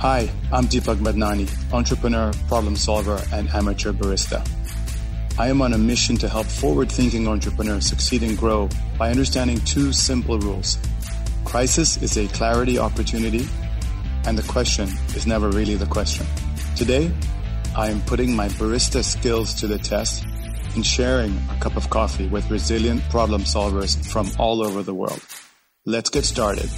Hi, I'm Deepak Madnani, entrepreneur, problem solver, and amateur barista. I am on a mission to help forward thinking entrepreneurs succeed and grow by understanding two simple rules. Crisis is a clarity opportunity, and the question is never really the question. Today, I am putting my barista skills to the test and sharing a cup of coffee with resilient problem solvers from all over the world. Let's get started.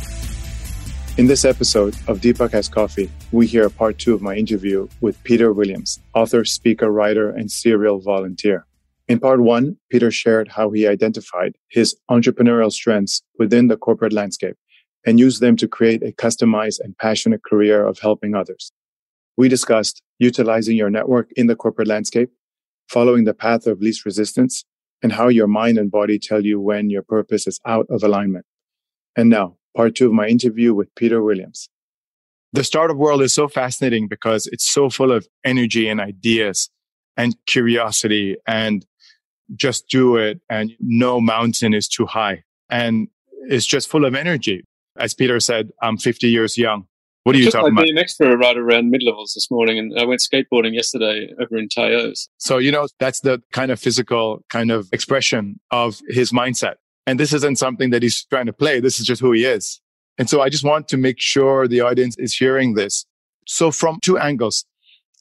In this episode of Deepak Has Coffee, we hear a part two of my interview with Peter Williams, author, speaker, writer, and serial volunteer. In part one, Peter shared how he identified his entrepreneurial strengths within the corporate landscape and used them to create a customized and passionate career of helping others. We discussed utilizing your network in the corporate landscape, following the path of least resistance, and how your mind and body tell you when your purpose is out of alignment. And now, part two of my interview with Peter Williams. The startup world is so fascinating because it's so full of energy and ideas and curiosity and just do it and no mountain is too high and it's just full of energy. As Peter said, I'm 50 years young. What are you talking my about? BMX for a ride around mid levels this morning, and I went skateboarding yesterday over in Tayos. So, you know, that's the kind of physical kind of expression of his mindset. And this isn't something that he's trying to play. This is just who he is. And so I just want to make sure the audience is hearing this. So from two angles,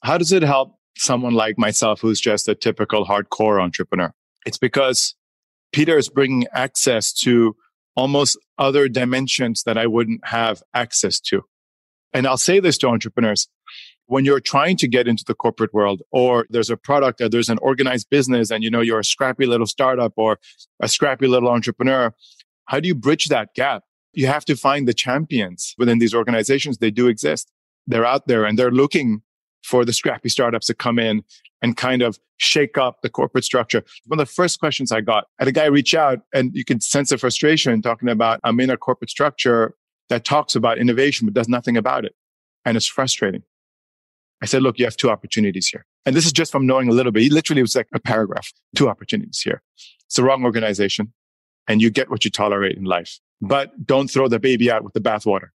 how does it help someone like myself who's just a typical hardcore entrepreneur? It's because Peter is bringing access to almost other dimensions that I wouldn't have access to. And I'll say this to entrepreneurs when you're trying to get into the corporate world or there's a product or there's an organized business and you know you're a scrappy little startup or a scrappy little entrepreneur how do you bridge that gap you have to find the champions within these organizations they do exist they're out there and they're looking for the scrappy startups to come in and kind of shake up the corporate structure. One of the first questions I got, I had a guy reach out and you could sense the frustration talking about I'm in a corporate structure that talks about innovation but does nothing about it. And it's frustrating. I said, look, you have two opportunities here. And this is just from knowing a little bit. He literally was like a paragraph, two opportunities here. It's the wrong organization and you get what you tolerate in life, but don't throw the baby out with the bathwater.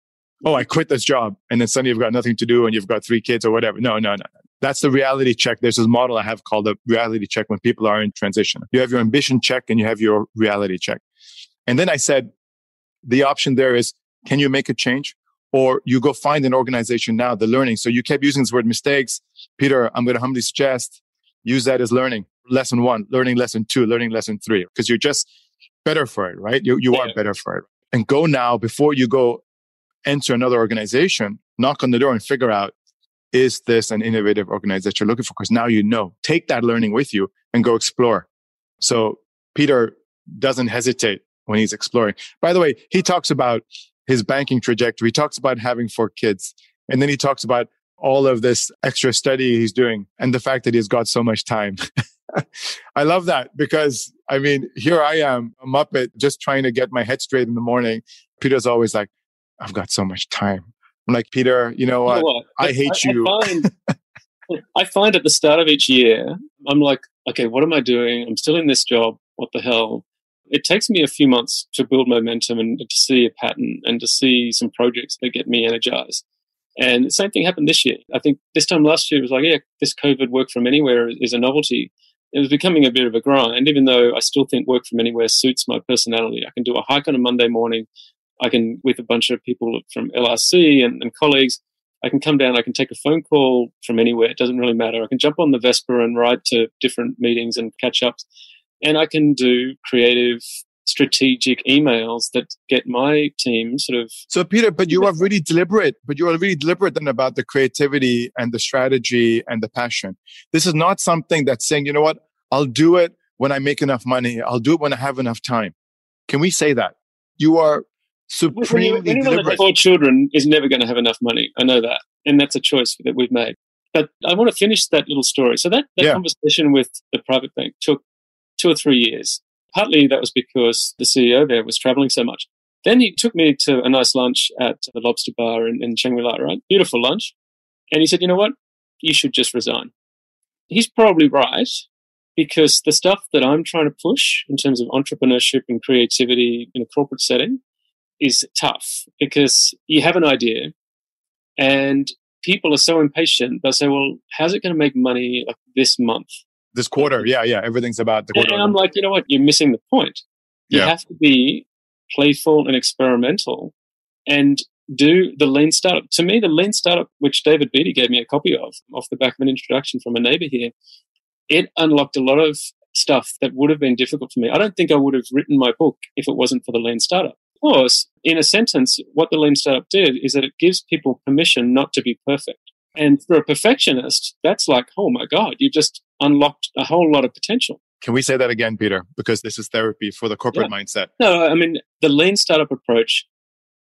Oh, I quit this job. And then suddenly you've got nothing to do and you've got three kids or whatever. No, no, no. That's the reality check. There's this model I have called the reality check when people are in transition. You have your ambition check and you have your reality check. And then I said, the option there is, can you make a change? Or you go find an organization now, the learning. So you kept using this word mistakes. Peter, I'm going to humbly suggest use that as learning. Lesson one, learning lesson two, learning lesson three, because you're just better for it, right? You, you yeah. are better for it. And go now before you go enter another organization, knock on the door and figure out, is this an innovative organization you're looking for? Because now you know, take that learning with you and go explore. So Peter doesn't hesitate when he's exploring. By the way, he talks about his banking trajectory. He talks about having four kids. And then he talks about all of this extra study he's doing and the fact that he's got so much time. I love that because I mean, here I am, a Muppet, just trying to get my head straight in the morning. Peter's always like, I've got so much time. I'm like, Peter, you know what? You know what? I, hate I, you. I find, I find at the start of each year, I'm like, okay, what am I doing? I'm still in this job. What the hell? It takes me a few months to build momentum and to see a pattern and to see some projects that get me energized. And the same thing happened this year. I think this time last year it was like, yeah, this COVID work from anywhere is a novelty. It was becoming a bit of a grind, And even though I still think work from anywhere suits my personality. I can do a hike on a Monday morning. I can, with a bunch of people from LRC and, and colleagues, I can come down, I can take a phone call from anywhere. It doesn't really matter. I can jump on the Vespa and ride to different meetings and catch ups and I can do creative strategic emails that get my team sort of so peter but you are really deliberate but you are really deliberate then about the creativity and the strategy and the passion. This is not something that's saying you know what? I'll do it when i make enough money. I'll do it when i have enough time. Can we say that? You are supremely anyone deliberate. with four children is never going to have enough money. I know that. And that's a choice that we've made. But i want to finish that little story. So that, that yeah. conversation with the private bank took two or three years. Partly that was because the CEO there was traveling so much. Then he took me to a nice lunch at the Lobster Bar in, in Shangri-La, right? Beautiful lunch. And he said, you know what? You should just resign. He's probably right because the stuff that I'm trying to push in terms of entrepreneurship and creativity in a corporate setting is tough because you have an idea and people are so impatient. They'll say, well, how's it going to make money like this month? This quarter. Yeah. Yeah. Everything's about the quarter. And I'm like, you know what? You're missing the point. You Yeah. have to be playful and experimental and do the lean startup. To me, the lean startup, which David Beatty gave me a copy of off the back of an introduction from a neighbor here, it unlocked a lot of stuff that would have been difficult for me. I don't think I would have written my book if it wasn't for the lean startup. Of course, in a sentence, what the lean startup did is that it gives people permission not to be perfect. And for a perfectionist, that's like, oh my God, you just unlocked a whole lot of potential. Can we say that again, Peter? Because this is therapy for the corporate mindset. No, I mean, the lean startup approach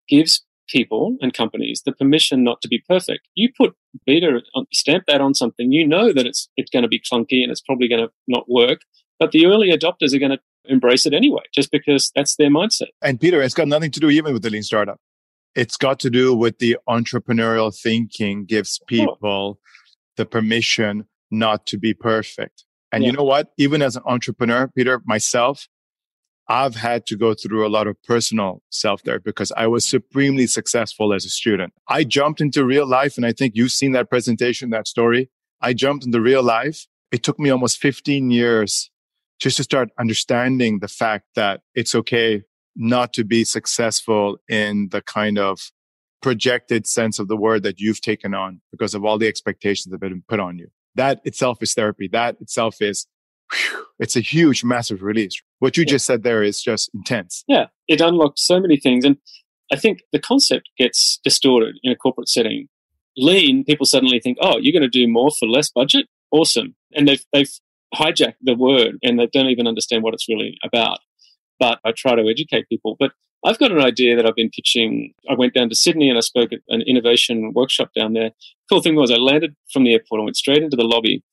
gives people and companies the permission not to be perfect. You put beta, on- stamp that on something, you know that it's, it's going to be clunky and it's probably going to not work, but the early adopters are going to embrace it anyway, just because that's their mindset. And Peter, it's got nothing to do even with the lean startup. It's got to do with the entrepreneurial thinking gives people the permission not to be perfect. And you know what? Even as an entrepreneur, Peter, myself, I've had to go through a lot of personal self therapy because I was supremely successful as a student. I jumped into real life, and I think you've seen that presentation, that story. I jumped into real life. It took me almost 15 years just to start understanding the fact that it's okay not to be successful in the kind of projected sense of the word that you've taken on because of all the expectations that have been put on you. That itself is therapy. That itself is, whew, it's a huge, massive release. What you Yeah. just said there is just intense. Yeah, it unlocked so many things. And I think the concept gets distorted in a corporate setting. Lean, people suddenly think, oh, you're going to do more for less budget? Awesome. And they've, they've hijacked the word and they don't even understand what it's really about. But I try to educate people. But I've got an idea that I've been pitching. I went down to Sydney and I spoke at an innovation workshop down there. Cool thing was, I landed from the airport and went straight into the lobby.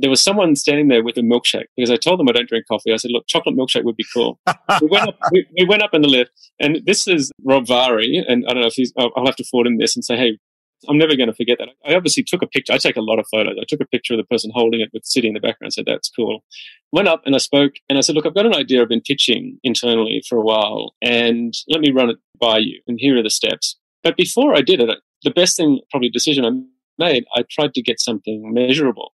There was someone standing there with a milkshake because I told them I don't drink coffee. I said, look, chocolate milkshake would be cool we went up. We, we went up in the lift, and this is Rob Vari, and I don't know if he's. I'll, I'll have to forward him this and say, hey, I'm never going to forget that. I obviously took a picture. I take a lot of photos. I took a picture of the person holding it with sitting in the background. Said that's cool. Went up and I spoke, and I said, look, I've got an idea. I've been pitching internally for a while, and let me run it by you. And here are the steps. But before I did it, the best thing, probably decision I made, I tried to get something measurable.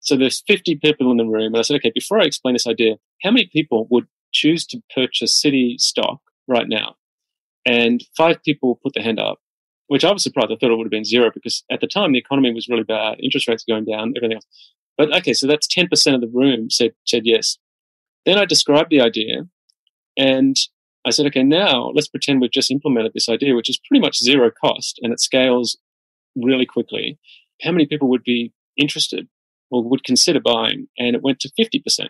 So there's 50 people in the room, and I said, okay, before I explain this idea, how many people would choose to purchase Citi stock right now? And five people put their hand up, which I was surprised. I thought it would have been zero because at the time the economy was really bad, interest rates going down, everything else. But okay, so that's 10% of the room said, said yes. Then I described the idea and I said, okay, now let's pretend we've just implemented this idea, which is pretty much zero cost and it scales really quickly. How many people would be interested or would consider buying? And it went to 50%.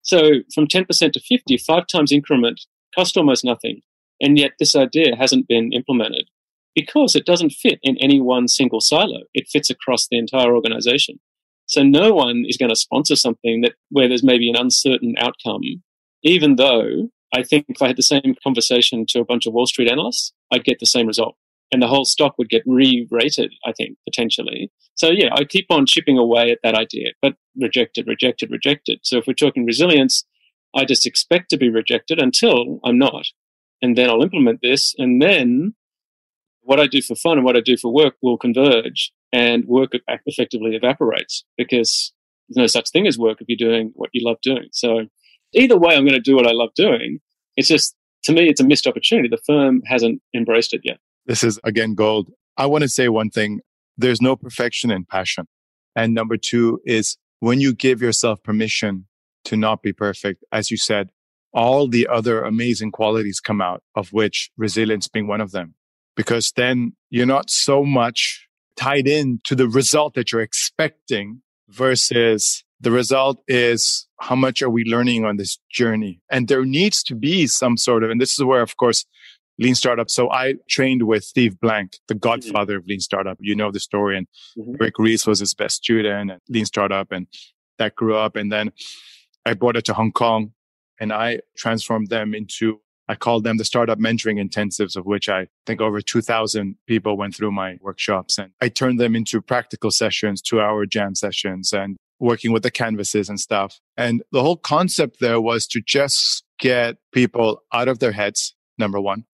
So from 10% to 50, five times increment cost almost nothing. And yet this idea hasn't been implemented because it doesn't fit in any one single silo. It fits across the entire organization. So no one is going to sponsor something that where there's maybe an uncertain outcome, even though I think if I had the same conversation to a bunch of Wall Street analysts, I'd get the same result. And the whole stock would get re-rated, I think, potentially. So yeah, I keep on chipping away at that idea, but rejected, rejected, rejected. So if we're talking resilience, I just expect to be rejected until I'm not. And then I'll implement this. And then what I do for fun and what I do for work will converge and work effectively evaporates because there's no such thing as work if you're doing what you love doing. So either way, I'm going to do what I love doing. It's just, to me, it's a missed opportunity. The firm hasn't embraced it yet. This is again gold. I want to say one thing. There's no perfection in passion. And number two is when you give yourself permission to not be perfect, as you said, all the other amazing qualities come out, of which resilience being one of them. Because then you're not so much tied in to the result that you're expecting versus the result is how much are we learning on this journey? And there needs to be some sort of, and this is where, of course, lean startup. So I trained with Steve Blank, the godfather mm-hmm. of lean startup. You know the story. And mm-hmm. Eric Ries was his best student and lean startup. And that grew up. And then I brought it to Hong Kong and I transformed them into, I called them the startup mentoring intensives of which I think over 2000 people went through my workshops and I turned them into practical sessions, two hour jam sessions and working with the canvases and stuff. And the whole concept there was to just get people out of their heads. Number one,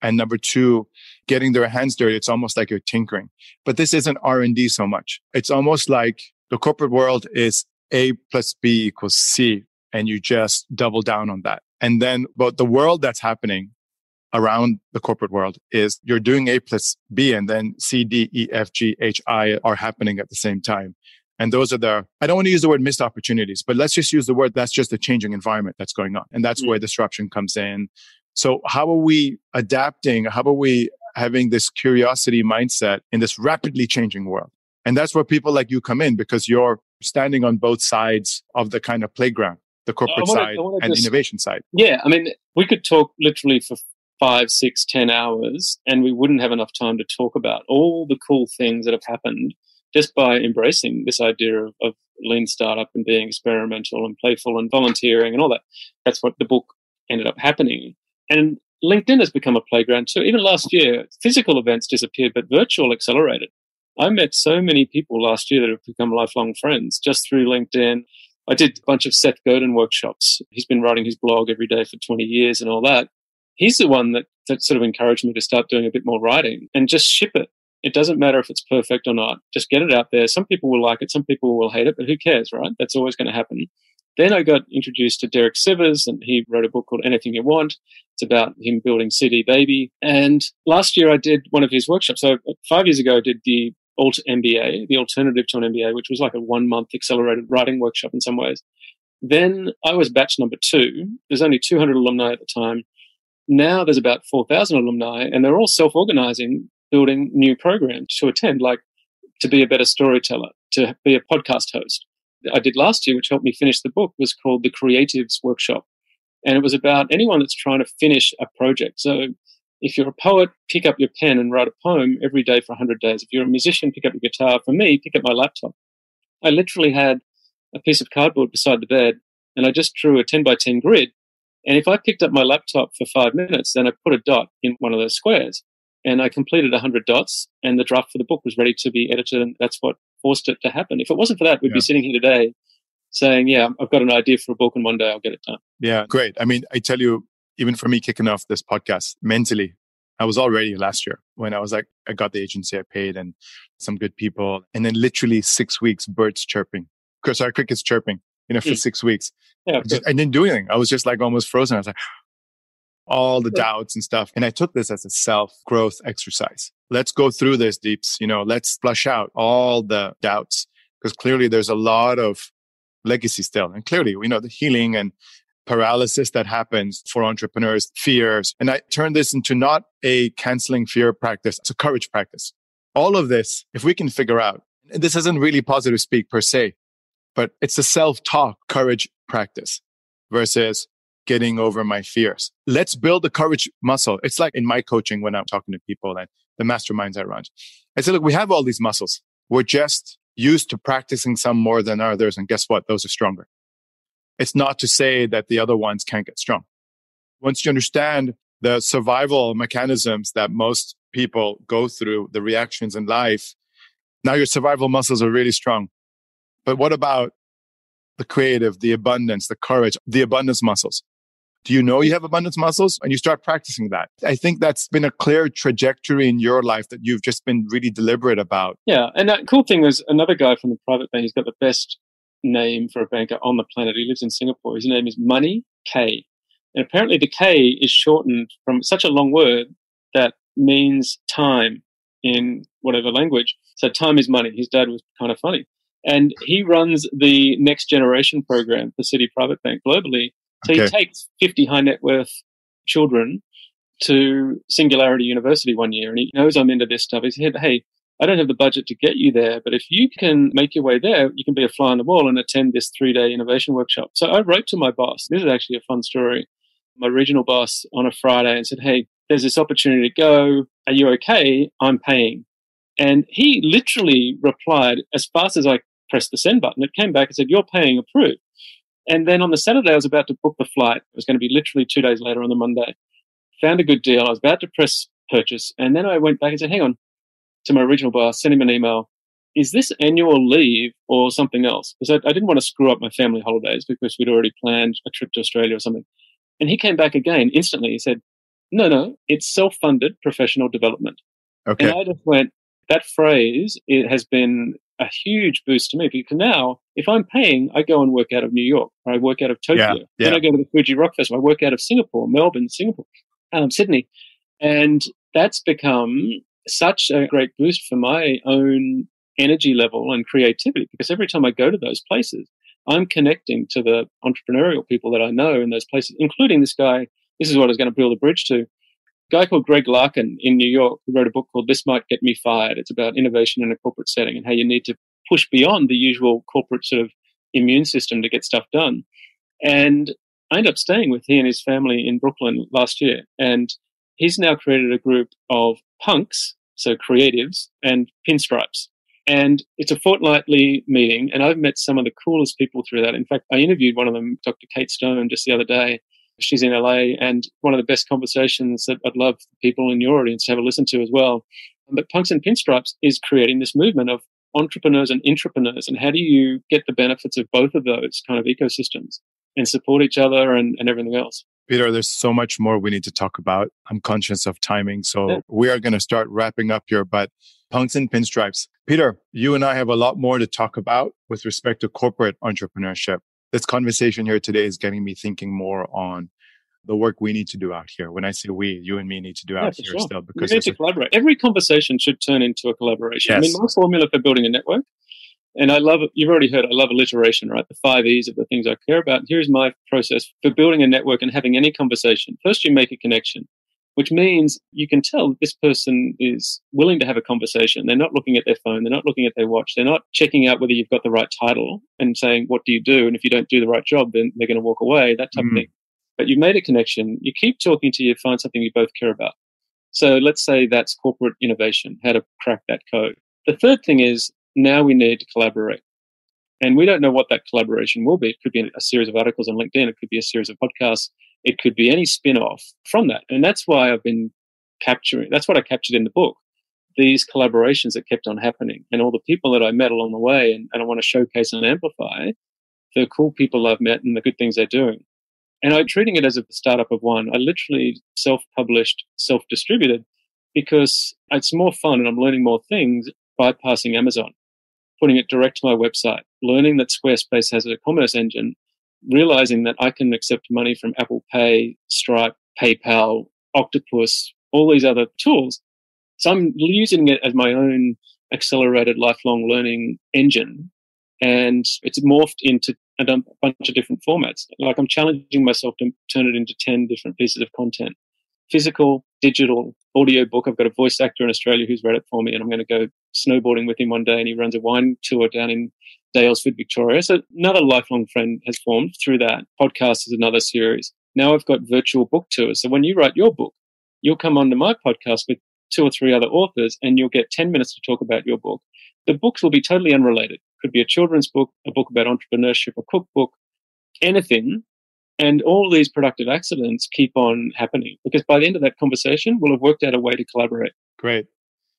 And number two, getting their hands dirty. It's almost like you're tinkering, but this isn't R and D so much. It's almost like the corporate world is A plus B equals C and you just double down on that. And then, but the world that's happening around the corporate world is you're doing A plus B and then C, D, E, F, G, H, I are happening at the same time. And those are the, I don't want to use the word missed opportunities, but let's just use the word that's just a changing environment that's going on. And that's mm-hmm. where disruption comes in. So how are we adapting? How are we having this curiosity mindset in this rapidly changing world? And that's where people like you come in because you're standing on both sides of the kind of playground, the corporate wanna, side and just, innovation side. Yeah. I mean, we could talk literally for five, six, ten hours, and we wouldn't have enough time to talk about all the cool things that have happened just by embracing this idea of, of lean startup and being experimental and playful and volunteering and all that. That's what the book ended up happening. And LinkedIn has become a playground too. Even last year, physical events disappeared, but virtual accelerated. I met so many people last year that have become lifelong friends just through LinkedIn. I did a bunch of Seth Godin workshops. He's been writing his blog every day for 20 years and all that he's the one that, that sort of encouraged me to start doing a bit more writing and just ship it. It doesn't matter if it's perfect or not. Just get it out there. Some people will like it, some people will hate it, but who cares, right? That's always going to happen. Then I got introduced to Derek Sivers, and he wrote a book called Anything You Want. It's about him building CD Baby. And last year I did one of his workshops. So uh, five years ago, I did the Alt MBA, the alternative to an MBA, which was like a one month accelerated writing workshop in some ways. Then I was batch number two. There's only 200 alumni at the time. Now there's about 4,000 alumni and they're all self-organizing, building new programs to attend, like to be a better storyteller, to be a podcast host. I did last year, which helped me finish the book, was called the Creatives Workshop. And it was about anyone that's trying to finish a project. So if you're a poet, pick up your pen and write a poem every day for 100 days. If you're a musician, pick up your guitar. For me, pick up my laptop. I literally had a piece of cardboard beside the bed and I just drew a 10 by 10 grid and if I picked up my laptop for five minutes, then I put a dot in one of those squares and I completed 100 dots and the draft for the book was ready to be edited. And that's what forced it to happen. If it wasn't for that, we'd yeah. be sitting here today saying, yeah, I've got an idea for a book and one day I'll get it done. Yeah, great. I mean, I tell you, even for me kicking off this podcast mentally, I was all ready last year when I was like, I got the agency I paid and some good people. And then literally six weeks, birds chirping. Sorry, crickets chirping you know, for mm. six weeks. Yeah, I, just, I didn't do anything. I was just like almost frozen. I was like, all the doubts and stuff. And I took this as a self growth exercise. Let's go through this deeps, you know, let's flush out all the doubts because clearly there's a lot of legacy still. And clearly, we know the healing and paralysis that happens for entrepreneurs, fears. And I turn this into not a canceling fear practice, it's a courage practice. All of this, if we can figure out, this isn't really positive speak per se, but it's a self talk courage practice versus getting over my fears. Let's build the courage muscle. It's like in my coaching when I'm talking to people and the masterminds I run. I say, look, we have all these muscles. We're just used to practicing some more than others. And guess what? Those are stronger. It's not to say that the other ones can't get strong. Once you understand the survival mechanisms that most people go through, the reactions in life, now your survival muscles are really strong. But what about the creative, the abundance, the courage, the abundance muscles? Do you know you have abundance muscles? And you start practicing that. I think that's been a clear trajectory in your life that you've just been really deliberate about. Yeah. And that cool thing is another guy from the private bank, he's got the best name for a banker on the planet. He lives in Singapore. His name is Money K. And apparently the K is shortened from such a long word that means time in whatever language. So time is money. His dad was kind of funny. And he runs the next generation program for Citi Private Bank globally. So okay. he takes 50 high net worth children to Singularity University one year and he knows I'm into this stuff. He said, Hey, I don't have the budget to get you there, but if you can make your way there, you can be a fly on the wall and attend this three day innovation workshop. So I wrote to my boss. This is actually a fun story. My regional boss on a Friday and said, Hey, there's this opportunity to go. Are you okay? I'm paying. And he literally replied as fast as I pressed the send button. It came back and said, You're paying approved. And then on the Saturday, I was about to book the flight. It was going to be literally two days later on the Monday. Found a good deal. I was about to press purchase. And then I went back and said, Hang on to my original boss, sent him an email. Is this annual leave or something else? Because I, I didn't want to screw up my family holidays because we'd already planned a trip to Australia or something. And he came back again instantly. He said, No, no, it's self funded professional development. Okay. And I just went, that phrase, it has been a huge boost to me because now if I'm paying, I go and work out of New York or I work out of Tokyo. Yeah, yeah. Then I go to the Fuji Rock Festival. I work out of Singapore, Melbourne, Singapore, um, Sydney. And that's become such a great boost for my own energy level and creativity because every time I go to those places, I'm connecting to the entrepreneurial people that I know in those places, including this guy. This is what I was going to build a bridge to. A guy called Greg Larkin in New York who wrote a book called This Might Get Me Fired. It's about innovation in a corporate setting and how you need to push beyond the usual corporate sort of immune system to get stuff done. And I ended up staying with he and his family in Brooklyn last year. And he's now created a group of punks, so creatives, and pinstripes. And it's a fortnightly meeting, and I've met some of the coolest people through that. In fact, I interviewed one of them, Dr. Kate Stone, just the other day. She's in LA, and one of the best conversations that I'd love people in your audience to have a listen to as well. But Punks and Pinstripes is creating this movement of entrepreneurs and intrapreneurs, and how do you get the benefits of both of those kind of ecosystems and support each other and, and everything else? Peter, there's so much more we need to talk about. I'm conscious of timing, so Yeah. we are going to start wrapping up here. But punks and pinstripes. Peter, you and I have a lot more to talk about with respect to corporate entrepreneurship. This conversation here today is getting me thinking more on the work we need to do out here. When I say we, you and me need to do Yeah, out here sure. still We because need there's to a- collaborate. Every conversation should turn into a collaboration. I mean, Yes. my formula for building a network, and I love. You've already heard I love alliteration, right? The five E's of the things I care about. Here's my process for building a network and having any conversation. First, you make a connection, which means you can tell this person is willing to have a conversation. They're not looking at their phone. They're not looking at their watch. They're not checking out whether you've got the right title and saying, what do you do? And if you don't do the right job, then they're going to walk away, that type Mm. of thing. But you've made a connection. You keep talking till you find something you both care about. So let's say that's corporate innovation, how to crack that code. The third thing is now we need to collaborate. And we don't know what that collaboration will be. It could be a series of articles on LinkedIn. It could be a series of podcasts. It could be any spin off from that. And that's why I've been capturing, that's what I captured in the book. These collaborations that kept on happening and all the people that I met along the way. And, and I want to showcase and amplify the cool people I've met and the good things they're doing. And I'm treating it as a startup of one. I literally self published, self distributed because it's more fun and I'm learning more things bypassing Amazon, putting it direct to my website, learning that Squarespace has a commerce engine, realizing that I can accept money from Apple Pay, Stripe, PayPal, Octopus, all these other tools. So I'm using it as my own accelerated lifelong learning engine. And it's morphed into a bunch of different formats. Like I'm challenging myself to turn it into 10 different pieces of content physical, digital, audio book. I've got a voice actor in Australia who's read it for me, and I'm going to go snowboarding with him one day. And he runs a wine tour down in Daylesford, Victoria. So another lifelong friend has formed through that. Podcast is another series. Now I've got virtual book tours. So when you write your book, you'll come onto my podcast with two or three other authors, and you'll get 10 minutes to talk about your book. The books will be totally unrelated. Could be a children's book, a book about entrepreneurship, a cookbook, anything. And all these productive accidents keep on happening because by the end of that conversation, we'll have worked out a way to collaborate. great.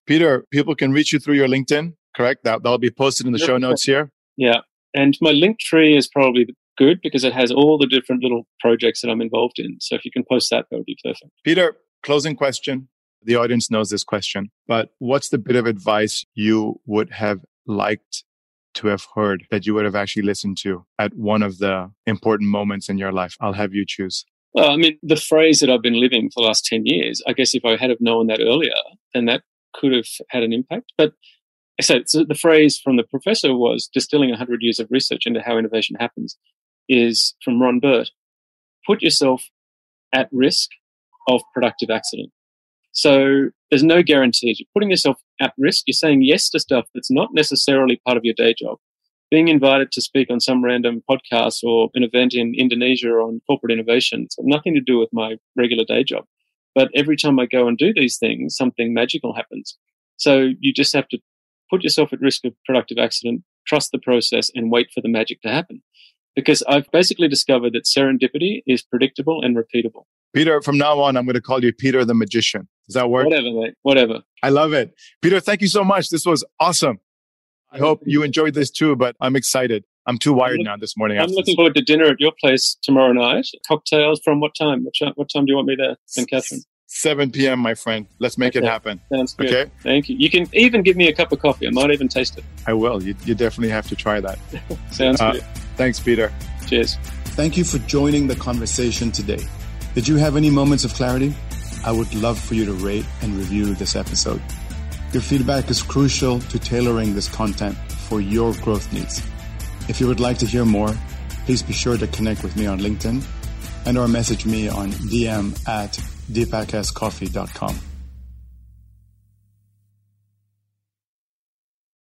Peter, people can reach you through your LinkedIn, correct? That, that'll be posted in the show notes here. Yeah. And my link tree is probably good because it has all the different little projects that I'm involved in. So if you can post that, that would be perfect. Peter, closing question. The audience knows this question, but what's the bit of advice you would have liked to have heard that you would have actually listened to at one of the important moments in your life? I'll have you choose. Well, I mean, the phrase that I've been living for the last 10 years, I guess if I had have known that earlier, then that could have had an impact. But so, so the phrase from the professor was distilling 100 years of research into how innovation happens is from Ron Burt. Put yourself at risk of productive accident. So there's no guarantees. You're putting yourself at risk. You're saying yes to stuff that's not necessarily part of your day job. Being invited to speak on some random podcast or an event in Indonesia on corporate innovation, it's got nothing to do with my regular day job. But every time I go and do these things, something magical happens. So you just have to put yourself at risk of productive accident, trust the process, and wait for the magic to happen. Because I've basically discovered that serendipity is predictable and repeatable. Peter, from now on, I'm going to call you Peter the Magician. Does that work? Whatever, mate. Whatever. I love it. Peter, thank you so much. This was awesome. I hope you enjoyed this too, but I'm excited. I'm too wired look- now this morning. I'm after looking this. forward to dinner at your place tomorrow night. Cocktails from what time? What, time- what time do you want me there, St. Catherine? 7 p.m., my friend. Let's make okay. it happen. Sounds good. Okay. Thank you. You can even give me a cup of coffee. I might even taste it. I will. You, you definitely have to try that. Sounds uh, good. Thanks, Peter. Cheers. Thank you for joining the conversation today. Did you have any moments of clarity? I would love for you to rate and review this episode. Your feedback is crucial to tailoring this content for your growth needs. If you would like to hear more, please be sure to connect with me on LinkedIn and or message me on dm at deepakscoffee.com.